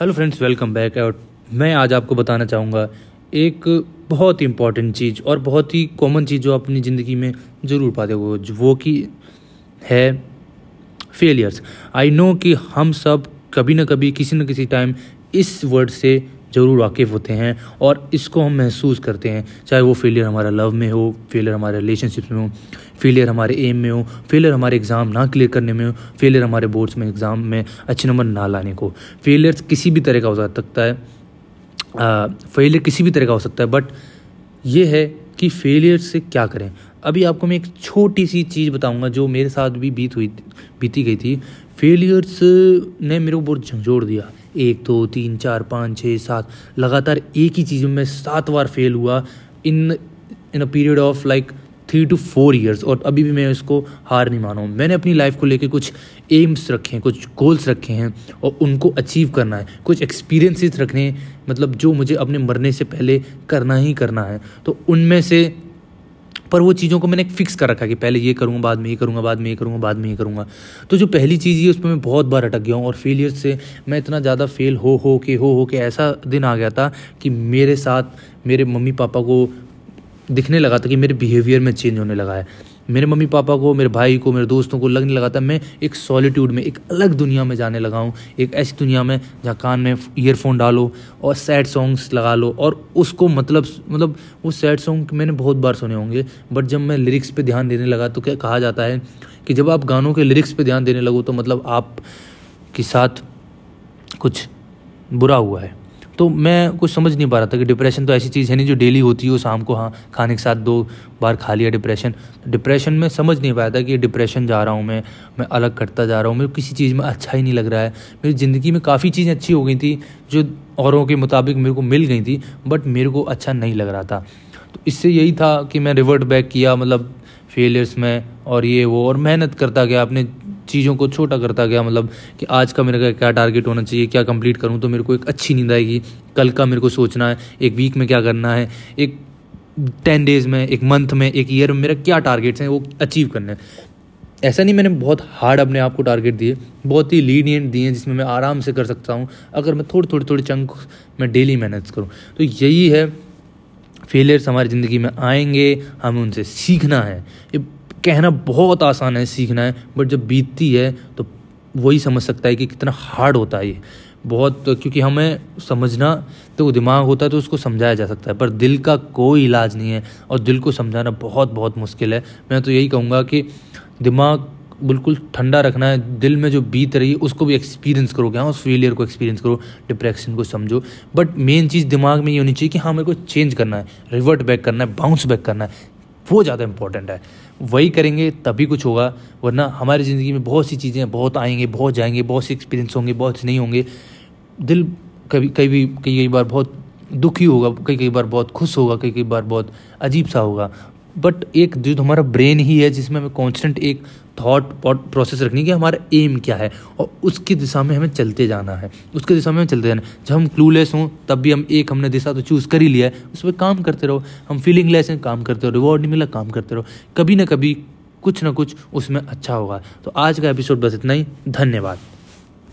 Hello friends welcome back और मैं आज आपको बताना चाहूँगा एक बहुत ही इंपॉर्टेंट चीज़ और बहुत ही कॉमन चीज़ जो अपनी ज़िंदगी में ज़रूर पाते हो, वो कि है फेलियर्स आई नो कि हम सब कभी ना कभी, किसी न किसी टाइम इस वर्ड से ज़रूर वाकिफ़ होते हैं और इसको हम महसूस करते हैं, चाहे वो फेलियर हमारा लव में हो फेलियर हमारे रिलेशनशिप में हो फेलियर हमारे एम में हो फेलियर हमारे एग्ज़ाम ना क्लियर करने में हो फेलियर हमारे बोर्ड्स में एग्ज़ाम में अच्छे नंबर ना लाने को। फेलियर किसी भी तरह का हो सकता है फेलियर किसी भी तरह का हो सकता है बट ये है कि फेलियर से क्या करें। अभी आपको मैं एक छोटी सी चीज़ बताऊँगा जो मेरे साथ भी बीत हुई, बीती गई थी। फेलियर्स ने मेरे को बहुत झंझोड़ दिया। एक, दो, तीन, चार, पाँच छः सात। लगातार एक ही चीज़ में सात बार फेल हुआ in in a period of like three two four years और अभी भी मैं इसको हार नहीं माना। हूँ मैंने अपनी लाइफ को लेकर कुछ एम्स रखे हैं, कुछ गोल्स रखे हैं और उनको अचीव करना है। कुछ एक्सपीरियंसेस रखने हैं मतलब जो मुझे अपने मरने से पहले करना ही करना है। तो उनमें से पर वो चीज़ों को मैंने फिक्स कर रखा कि पहले ये करूँगा, बाद में ये करूँगा, बाद में ये करूँगा, बाद में ये करूँगा। तो जो पहली चीज़ है उस पर मैं बहुत बार अटक गया हूँ और फेलियर से मैं इतना ज़्यादा फेल हो हो के, हो हो के ऐसा दिन आ गया था कि मेरे साथ मेरे मम्मी पापा को दिखने लगा था कि मेरे बिहेवियर में चेंज होने लगा है। मेरे मम्मी पापा को, मेरे भाई को, मेरे दोस्तों को लगने लगा था, मैं एक सॉलिट्यूड में, एक अलग दुनिया में जाने लगा हूँ। एक ऐसी दुनिया में जहाँ कान में ईयरफोन डालो और सैड सॉन्ग्स लगा लो और उसको मतलब मतलब वो सैड सॉन्ग मैंने बहुत बार सुने होंगे बट जब मैं लिरिक्स पे ध्यान देने लगा तो क्या कहा जाता है कि जब आप गानों के लिरिक्स पे ध्यान देने लगो तो मतलब आप के साथ कुछ बुरा हुआ है। तो मैं कुछ समझ नहीं पा रहा था कि डिप्रेशन तो ऐसी चीज़ है नहीं जो डेली होती हो, शाम को हाँ खाने के साथ दो बार खा लिया डिप्रेशन डिप्रेशन में समझ नहीं पाया था कि डिप्रेशन जा रहा हूँ मैं मैं अलग करता जा रहा हूँ, मेरे किसी चीज़ में अच्छा ही नहीं लग रहा है। मेरी ज़िंदगी में काफ़ी चीज़ें अच्छी हो गई थी जो औरों के मुताबिक मेरे को मिल गई थी बट मेरे को अच्छा नहीं लग रहा था। तो इससे यही था कि मैं रिवर्ट बैक किया मतलब फेलियर्स में और ये वो, और मेहनत करता गया अपने चीज़ों को छोटा करता गया मतलब कि आज का मेरे क्या टारगेट होना चाहिए, क्या कंप्लीट करूँ तो मेरे को एक अच्छी नींद आएगी। कल का मेरे को सोचना है, एक वीक में क्या करना है, एक टेन डेज़ में, एक मंथ में, एक ईयर में मेरा क्या टारगेट्स हैं, वो अचीव करने हैं। ऐसा नहीं मैंने बहुत हार्ड अपने आप को टारगेट दिए, बहुत ही लीनियंट दिए जिसमें मैं आराम से कर सकता हूँ, अगर मैं थोड़ी थोड़ी थोड़ी चंक में डेली मेहनत करूँ। तो यही है फेलियर्स हमारी ज़िंदगी में आएँगे, हमें उनसे सीखना है। ये कहना बहुत आसान है, सीखना है बट जब बीतती है तो वही समझ सकता है कि कितना हार्ड होता है ये। बहुत, क्योंकि हमें समझना तो दिमाग होता है तो उसको समझाया जा सकता है, पर दिल का कोई इलाज नहीं है, और दिल को समझाना बहुत बहुत मुश्किल है। मैं तो यही कहूँगा कि दिमाग बिल्कुल ठंडा रखना है, दिल में जो बीत रही है, उसको भी एक्सपीरियंस करो, क्या उस फेलियर को एक्सपीरियंस करो डिप्रेशन को समझो। बट मेन चीज़ दिमाग में ये होनी चाहिए कि हाँ मेरे को चेंज करना है रिवर्ट बैक करना है बाउंस बैक करना है। वो ज़्यादा इंपॉर्टेंट है। वही करेंगे, तभी कुछ होगा, वरना हमारी ज़िंदगी में बहुत सी चीज़ें बहुत आएँगे, बहुत जाएँगे, बहुत से एक्सपीरियंस होंगे, बहुत से नहीं होंगे। दिल कभी कभी कई कई बार बहुत दुखी होगा, कई कई बार बहुत खुश होगा, कई कई बार बहुत अजीब सा होगा। बट एक जो हमारा ब्रेन ही है, जिसमें हमें कॉन्स्टेंट एक थॉट प्रोसेस रखनी कि हमारा एम क्या है और उसकी दिशा में हमें चलते जाना है। उसके दिशा में हमें चलते जाना जब हम क्लूलेस हों, तब भी हम एक हमने दिशा तो चूज़ कर ही लिया है। उस पर काम करते रहो। हम फीलिंग लेस हैं, काम करते रहो। रिवॉर्ड नहीं मिला, काम करते रहो। कभी ना कभी कुछ ना कुछ उसमें अच्छा होगा। तो आज का एपिसोड बस इतना ही। धन्यवाद।